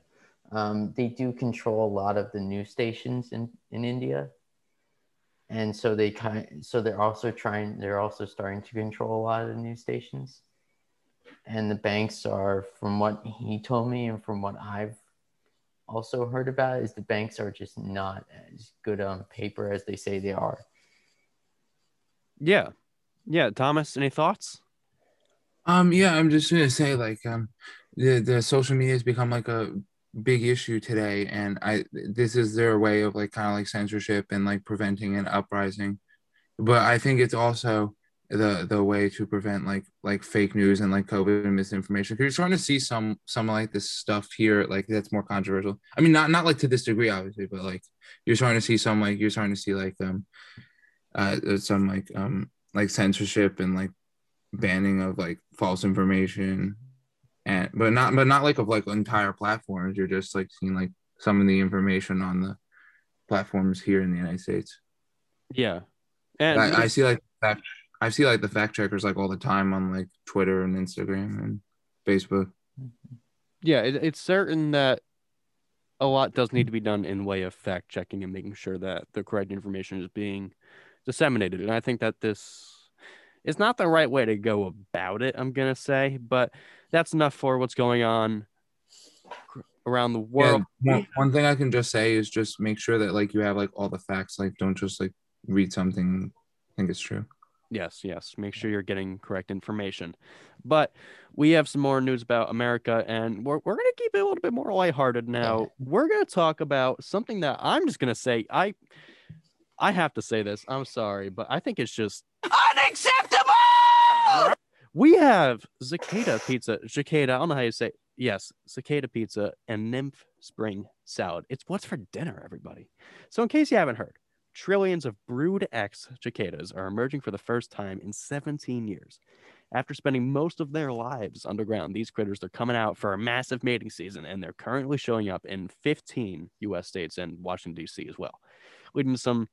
um, they do control a lot of the news stations in in India, and so they kind so they're also trying they're also starting to control a lot of the news stations, and the banks are from what he told me and from what I've also heard about is the banks are just not as good on paper as they say they are. Yeah, yeah. Thomas, any thoughts? Um, yeah, I'm just gonna say like um, the the social media has become like a big issue today, and I this is their way of like kind of like censorship and like preventing an uprising. But I think it's also the the way to prevent like like fake news and like COVID and misinformation. Because you're starting to see some some like this stuff here, like that's more controversial. I mean, not not like to this degree, obviously, but like you're starting to see some like you're starting to see like um uh some like um like censorship and like banning of like false information and but not but not like of like entire platforms you're just like seeing like some of the information on the platforms here in the united states Yeah. And I, I see like fact i see like the fact checkers like all the time on like twitter and instagram and facebook yeah, it, it's certain that a lot does need to be done in way of fact checking and making sure that the correct information is being disseminated. And I think that this is not the right way to go about it, I'm going to say, but that's enough for what's going on around the world. Yeah, one, one thing i can just say is just make sure that like you have like all the facts like don't just like read something think it's true Yes, yes. Make sure you're getting correct information. But we have some more news about America, and we're, we're going to keep it a little bit more lighthearted now. We're going to talk about something that I'm just going to say. I I have to say this. I'm sorry, but I think it's just unacceptable. We have Cicada Pizza. Cicada, I don't know how you say. Yes, Cicada Pizza and Nymph Spring Salad. It's what's for dinner, everybody. So, in case you haven't heard, trillions of brood X cicadas are emerging for the first time in 17 years. After spending most of their lives underground, these critters are coming out for a massive mating season, and they're currently showing up in 15 US states and Washington, D.C. as well, leading to some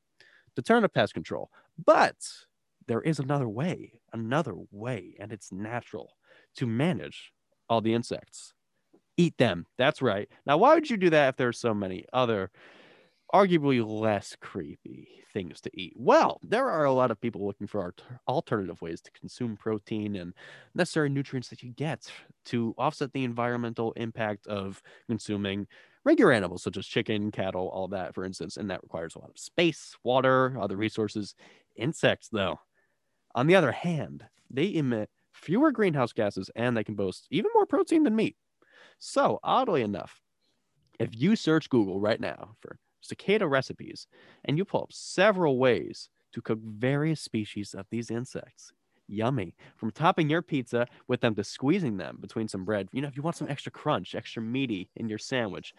deterrent pest control. But there is another way, another way, and it's natural to manage all the insects. Eat them. That's right. Now, why would you do that if there's so many other arguably less creepy things to eat? Well, there are a lot of people looking for alternative ways to consume protein and necessary nutrients that you get to offset the environmental impact of consuming regular animals such as chicken, cattle, all that, for instance. And that requires a lot of space, water, other resources. Insects, though, on the other hand, they emit fewer greenhouse gases and they can boast even more protein than meat. So, oddly enough, if you search Google right now for cicada recipes and you pull up several ways to cook various species of these insects, yummy. From topping your pizza with them to squeezing them between some bread, you know, if you want some extra crunch, extra meaty in your sandwich.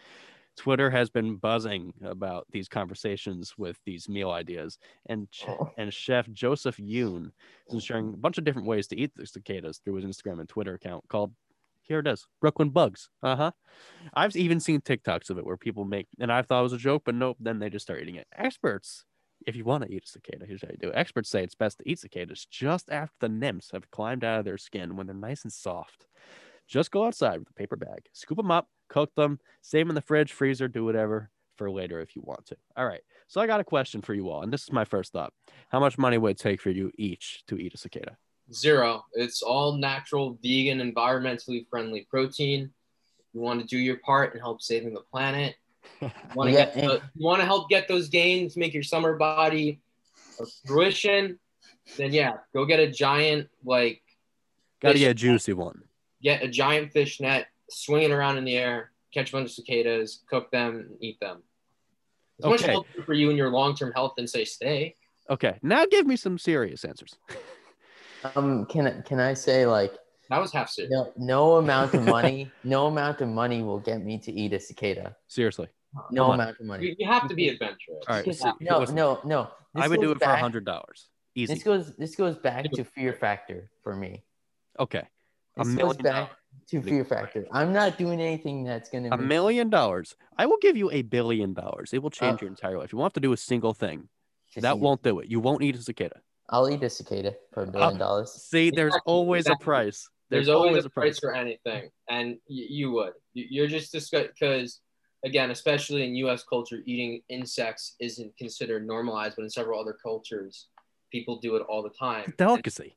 Twitter has been buzzing about these conversations with these meal ideas, and ch- and Chef Joseph Yoon is sharing a bunch of different ways to eat the cicadas through his Instagram and Twitter account called here it is brooklyn bugs. Uh-huh. I've even seen tiktoks of it where people make and i thought it was a joke but nope then they just start eating it. Experts if you want to eat a cicada here's how you do it. Experts say it's best to eat cicadas just after the nymphs have climbed out of their skin when they're nice and soft. Just go outside with a paper bag scoop them up cook them save them in the fridge freezer do whatever for later if you want to all right so i got a question for you all and this is my first thought how much money would it take for you each to eat a cicada Zero. It's all natural, vegan, environmentally friendly protein. You want to do your part and help saving the planet. You want to Yeah, get and- the, you want to help get those gains, make your summer body a fruition. Then yeah, go get a giant like gotta get a juicy one get a giant fish net, swing it around in the air, catch a bunch of cicadas, cook them, and eat them. It's much Okay. healthier for you and your long term health than say stay. okay now give me some serious answers Um, can I- can I say like That was half serious. no no amount of money, no amount of money will get me to eat a cicada. seriously No Come on. amount of money. You, you have to be adventurous. All right, Because- see, no, listen. no, no. I would do goes it for a hundred dollars. Easy. This goes this goes back to fear factor for me. Okay. A This goes million back dollars. To fear factor. I'm not doing anything that's gonna A million dollars. I will give you a billion dollars. It will change Uh, your entire life. You won't have to do a single thing. Just That won't do it. You won't eat a cicada. I'll eat a cicada for a billion dollars. See, there's Exactly, always a price. There's, always, a price for anything, and y- you would. You- You're just because, again, especially in U.S. culture, eating insects isn't considered normalized, but in several other cultures, people do it all the time. Delicacy.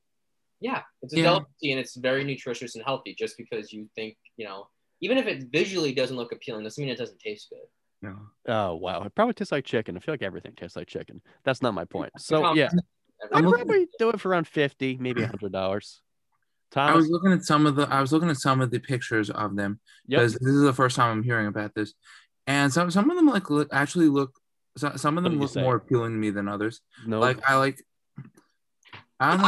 Yeah, it's a Yeah. delicacy and it's very nutritious and healthy. Just because you think, you know, even if it visually doesn't look appealing, doesn't mean it doesn't taste good. no Oh wow. It probably tastes like chicken. I feel like everything tastes like chicken. That's not my point. So yeah. I'd I'm probably do it for around fifty, maybe a hundred dollars. I was looking at some of the I was looking at some of the pictures of them Yep. because this is the first time I'm hearing about this, and some some of them like look actually look so, some of them look say? more appealing to me than others. no, Like I like I don't know.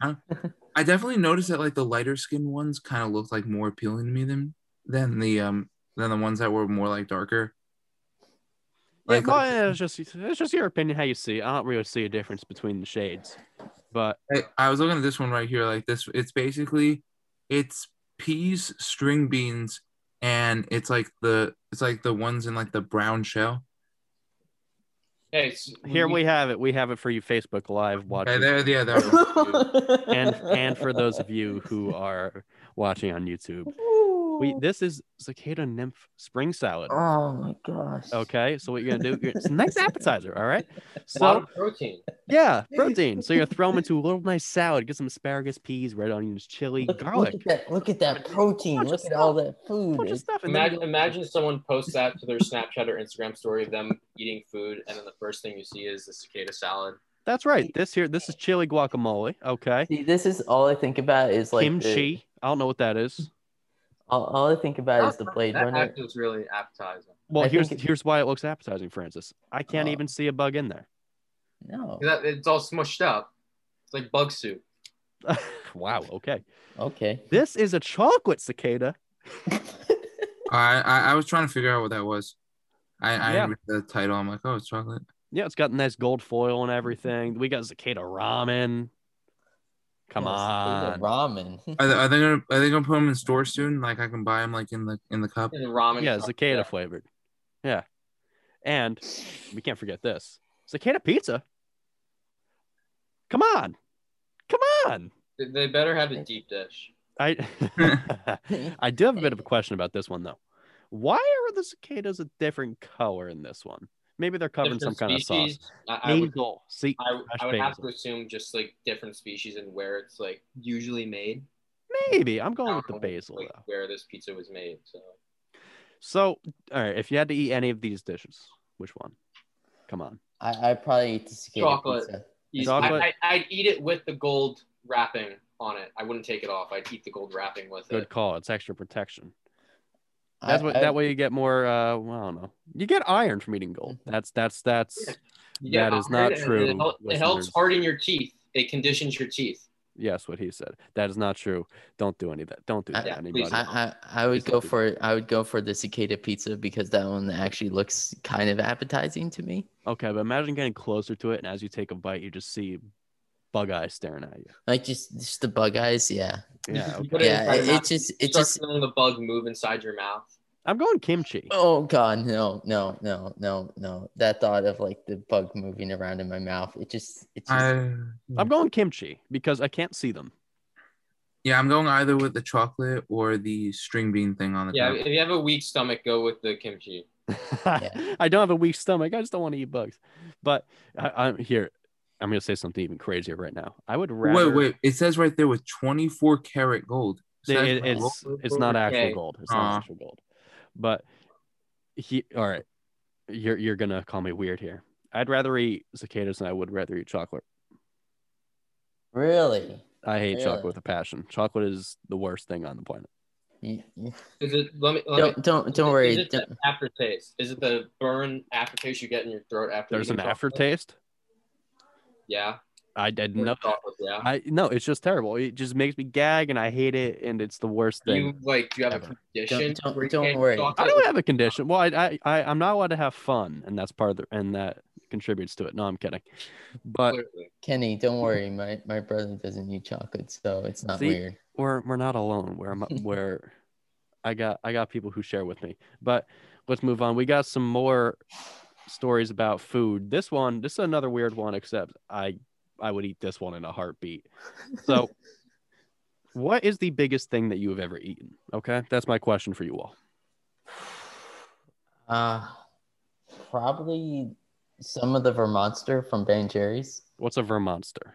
I, I definitely noticed that like the lighter skinned ones kind of looked like more appealing to me than than the um than the ones that were more like darker. yeah, Like, well, yeah, it's just it's just your opinion how you see it. I don't really see a difference between the shades, but I, I was looking at this one right here, like this. It's basically, it's peas, string beans, and it's like the it's like the ones in like the brown shell. Hey, s- here we have it. We have it for you, Facebook Live Okay, watchers, there, yeah, there. and and for those of you who are watching on YouTube, we oh. this is cicada nymph spring salad. Oh my gosh. Okay, so what you're gonna do? You're, it's a nice appetizer. All right. a lot So of protein. yeah, protein. So you're gonna throw them into a little nice salad. Get some asparagus, peas, red onions, chili, Look, garlic. look at that! Look at that protein! Bunch of Look at all that food. bunch stuff. Imagine, imagine someone posts that to their Snapchat or Instagram story of them eating food, and then the first thing you see is the cicada salad. that's right. This here, this is chili guacamole. Okay. See, this is all I think about is like the- Kimchi. I don't know what that is. All, all I think about is the Blade that Runner. actually was really appetizing. Well, I here's it- here's why it looks appetizing, Francis. I can't Oh. even see a bug in there. No. That, it's all smushed up. It's like bug soup. wow. Okay. Okay. This is a chocolate cicada. I, I I was trying to figure out what that was. I I Yeah. read the title. I'm like, oh, it's chocolate. Yeah, it's got nice gold foil and everything. We got cicada ramen. Come Yes, on. Ramen. Are they, are they gonna are they gonna put them in stores soon? Like I can buy them like in the in the cup. And ramen. Yeah, cup, cicada yeah. flavored. Yeah. And we can't forget this. Cicada pizza. Come on. Come on. They- They better have a deep dish. I I do have a bit of a question about this one though. Why are the cicadas a different color in this one? Maybe they're covering in some Different kind of sauce. species. I, I would, Basil. See, I, I would have to assume just like different species and where it's like usually made. Maybe. I'm going with the basil like, though. where this pizza was made. So So, all right, if you had to eat any of these dishes, which one? Come on. I I probably eat the cicada Chocolate. pizza. Easy. Chocolate. I, I, I'd eat it with the gold wrapping on it. I wouldn't take it off. I'd eat the gold wrapping with Good it. Good call. It's extra protection. That's what I- that way you get more uh well, I don't know. You get iron from eating gold. That's that's that's Yeah. That is not true, It, it helps listeners. harden your teeth. It conditions your teeth. yes, what he said. That is not true. Don't do any of that. Don't do I- that, Yeah, anybody. please I, I, I would go for I would go for the cicada pizza because that one actually looks kind of appetizing to me. Okay, but imagine getting closer to it and as you take a bite, you just see bug eyes staring at you. Like just just the bug eyes, yeah. Yeah, You okay. Yeah, inside it- your it just- you it just- feeling the bug move inside your mouth. I'm going kimchi. Oh god, no, no, no, no, no. That thought of like the bug moving around in my mouth, it just it just I I'm going kimchi because I can't see them. yeah, I'm going either with the chocolate or the string bean thing on the Yeah, top. if you have a weak stomach, go with the kimchi. I don't have a weak stomach. I just don't want to eat bugs. But I, I'm here. I'm gonna say something even crazier right now. I would rather. Wait, wait. It says right there with 24 karat gold. It- it- it's gold it's not actual Okay. gold. It's not actual gold. But he. All right. You're you're gonna call me weird here. I'd rather eat cicadas than I would rather eat chocolate. really. I hate chocolate with a passion. Chocolate is the worst thing on the planet. You- you- Is it? Let me. Let Don't don't don't worry. Is it don't- the aftertaste? Is it the burn aftertaste you get in your throat after? There's an chocolate? aftertaste. Yeah. I didn't Or know. chocolate, yeah. I no, it's just terrible. It just makes me gag, and I hate it, and it's the worst thing. you like? Do you have ever. a condition? don't- don't can't worry. I don't have a condition. Well, I, I, I I'm not allowed to have fun, and that's part of the, and that contributes to it. No, I'm kidding. But Kenny, don't worry. My my brother doesn't eat chocolate, so it's not See, weird. we're we're not alone. Where I'm, where I got I got people who share with me. But let's move on. We got some more stories about food. This one, this is another weird one. Except I I would eat this one in a heartbeat. So, what is the biggest thing that you have ever eaten? Okay, that's my question for you all. Uh probably some of the Vermonster from Ben Jerry's. What's a Vermonster?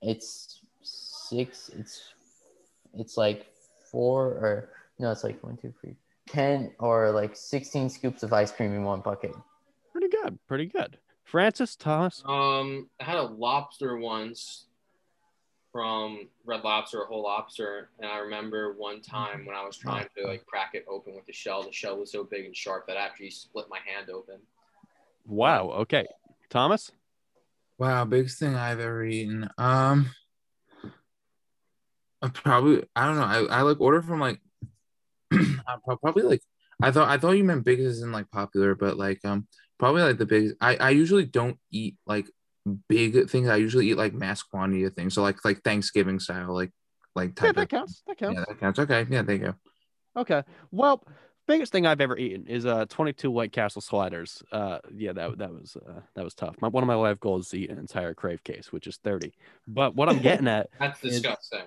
It's six. It's it's like four or no, it's like one, two, three, ten or like sixteen scoops of ice cream in one bucket. Pretty good. Pretty good. Francis Thomas. Um, I had a lobster once. from Red Lobster a Whole Lobster, and I remember one time when I was trying to like crack it open with the shell, the shell was so big and sharp that I actually split my hand open. Wow. Okay. Thomas. Wow, biggest thing I've ever eaten. Um, I probably I don't know. I, I like order from like I prob- probably like I thought I thought you meant biggest as in like popular, but like um probably like the biggest. I I usually don't eat like big things. I usually eat like mass quantity of things. So like like Thanksgiving style, like like type Yeah, type that of counts. That counts. yeah that counts. Okay, yeah, there you go. Okay. Well, biggest thing I've ever eaten is uh 22 White Castle sliders. Uh yeah, that that was uh, that was tough. My, one of my life goals is to eat an entire crave case, which is 30. But what I'm getting at That's is disgusting.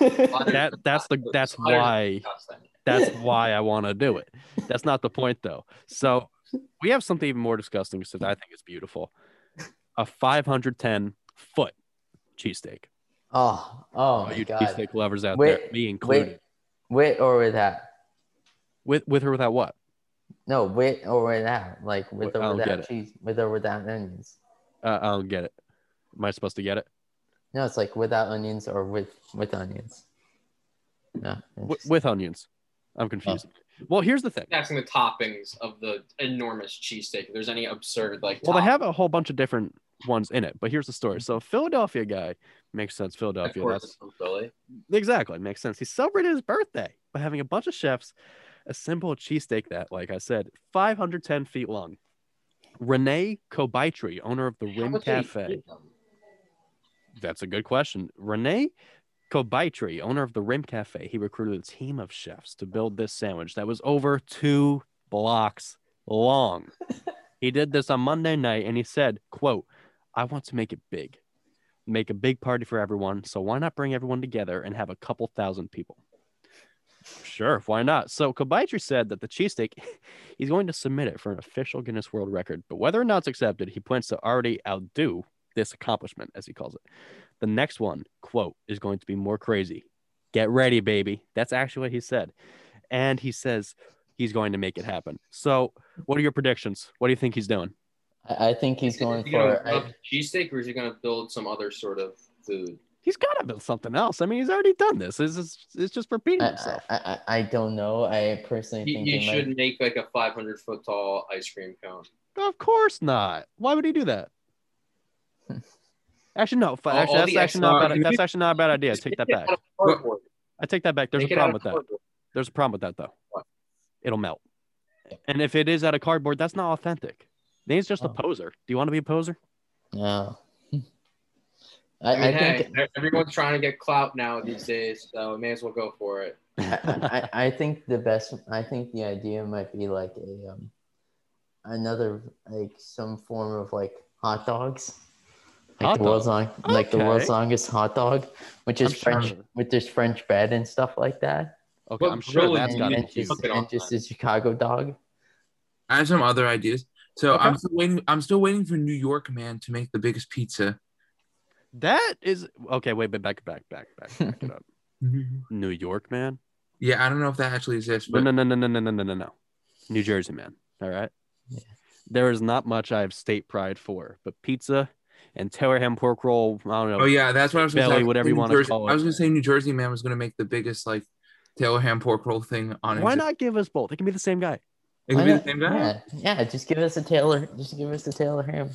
that that's the that's why disgusting. that's why I want to do it. That's not the point though. So we have something even more disgusting that I think it's beautiful. A 510 foot cheesesteak. Oh, oh Oh, you god. cheesesteak lovers out there, me included. with, with or without? With with or without what? No, with or without. Like with or without it. cheese, with or without onions. Uh, I don't get it. Am I supposed to get it? No, it's like without onions or with with onions. No. W- with onions. I'm oh. confused. Well, here's the thing. Asking the toppings of the enormous cheesesteak. If there's any absurd like. Well, they have a whole bunch of different ones in it, but here's the story. So, Philadelphia guy makes sense. Of Philadelphia. course, That's from Philly. exactly makes sense. He celebrated his birthday by having a bunch of chefs assemble a cheesesteak that, like I said, 510 feet long. Renee Kobaitri, owner of the How Rim much are you Cafe. That's a good question. Renee Kobaitri, owner of the Rim Cafe, he recruited a team of chefs to build this sandwich that was over two blocks long. he did this on Monday night and he said, quote, I want to make it big. Make a big party for everyone. So why not bring everyone together and have a couple thousand people? Sure, why not? So Kobaitri said that the cheesesteak, he's going to submit it for an official Guinness World Record. But whether or not it's accepted, he plans to already outdo this accomplishment, as he calls it. The next one, quote, is going to be more crazy. Get ready, baby. That's actually what he said. And he says he's going to make it happen. So, what are your predictions? What do you think he's doing? I, I think he's going he gonna for. rub I, cheesesteak or is he going to build some other sort of food? He's got to build something else. I mean, he's already done this. It's just, it's just repeating I, himself. I, I, I don't know. I personally He, think he he should might. make like a 500 foot tall ice cream cone. Of course not. Why would he do that? Actually, no. All- Actually, all that's actually not bad. That's actually not a bad idea. Take that back. out of cardboard. I take that back. There's Make a problem with that. There's a problem with that though. What? It'll melt. And if it is out of cardboard, that's not authentic. Then he's just a Oh. poser. Do you want to be a poser? No. I, I I, mean, hey, think everyone's trying to get clout now these days, so we may as well go for it. I, I, I think the best I think the idea might be like a um another like some form of like hot dogs. Like Hot the world's dog? long like the world's longest hot dog, which is I'm sure. French with this French bread and stuff like that. Okay, What I'm sure really that's and, got to and be just, and just a Chicago dog. I have some other ideas. So Okay. I'm still waiting. I'm still waiting for New York man to make the biggest pizza. That is okay. Wait, but back, back, back, back, back it up. New York, man. Yeah, I don't know if that actually exists, No, no, no, no, no, no, no, no, no. New Jersey, man. All right. Yeah. There is not much I have state pride for, but pizza and Taylor ham pork roll. I don't know. oh yeah, that's what I was gonna Belly, say. whatever New you wanna Jersey- call I was gonna say New Jersey man was gonna make the biggest like Taylor ham pork roll thing on Why exist- not give us both? It can be the same guy. It Why could be the same guy. Yeah, yeah, just give us a Taylor just give us a Taylor ham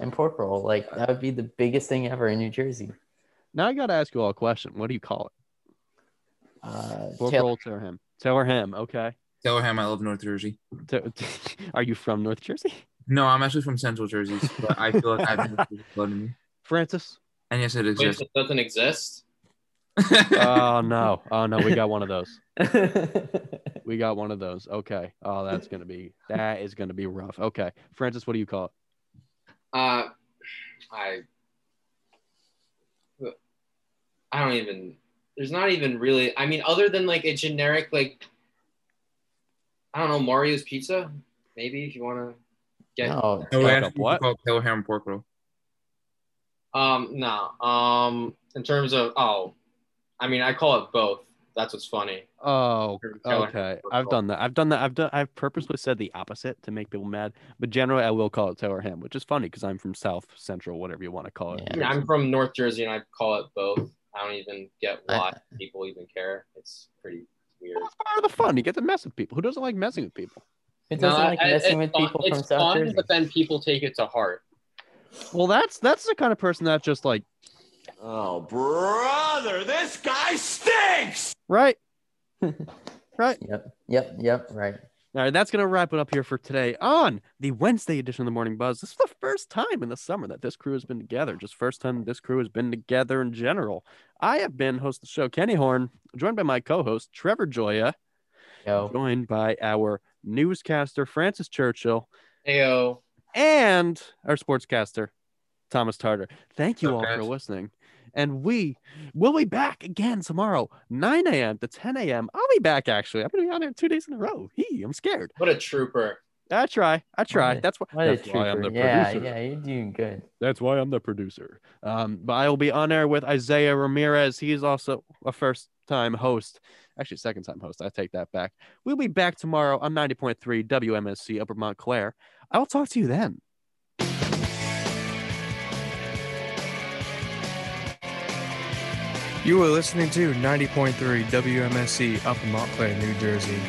and pork roll. Like that would be the biggest thing ever in New Jersey. Now I got to ask you all a question. What do you call it? Uh Pork Taylor- roll, Taylor ham. Taylor ham. Okay. Taylor ham. I love North Jersey. Are you from North Jersey? No, I'm actually from Central Jersey, but I feel like I have North Jersey blood in me. Francis? And yes, it Wait, exists. it doesn't exist? Oh no. Oh no, we got one of those. We got one of those. Okay. Oh, that's gonna be that is gonna be rough. Okay. Francis, what do you call it? Uh, I, I don't even. There's not even really. I mean, other than like a generic like, I don't know, Mario's Pizza. Maybe if you want to get. no, no, we Like what? call it Taylor ham pork roll. Um, no. Um, in terms of oh, I mean, I call it both. That's what's funny. Oh, okay. I've done that. I've done that. I've done. I've purposely said the opposite to make people mad, but generally I will call it Taylor ham, which is funny because I'm from South Central, whatever you want to call it. Yeah. I mean, I'm from North Jersey and I call it both. I don't even get why people even care. It's pretty weird. Part of the fun. You get to mess with people. Who doesn't like messing with people? Who doesn't No, like I- messing it's with people fun, from it's South fun, Jersey? But then people take it to heart. Well, that's that's the kind of person that just like Oh, brother, this guy stinks! right, right. Yep, yep, yep. Right. All right, that's gonna wrap it up here for today on the Wednesday edition of the Morning Buzz. This is the first time in the summer that this crew has been together. Just first time this crew has been together in general. I have been host of the show, Kenny Horn, joined by my co-host Trevor Gioia, Yo. joined by our newscaster Francis Churchill, Ayo. and our sportscaster Thomas Tarter. Thank you all for listening. And we will be back again tomorrow, 9 a.m. to 10 a.m. I'll be back actually. I'm gonna be on there two days in a row. He, I'm scared. What a trooper. I try. I try. What That's why. What that's why I'm the trooper. Yeah, producer. yeah, you're doing good. That's why I'm the producer. Um, but I will be on air with Isaiah Ramirez. He is also a first time host. Actually, second time host. I take that back. We'll be back tomorrow on 90.3 WMSC Upper Montclair. I will talk to you then. You are listening to 90.3 WMSC Upper Montclair, New Jersey.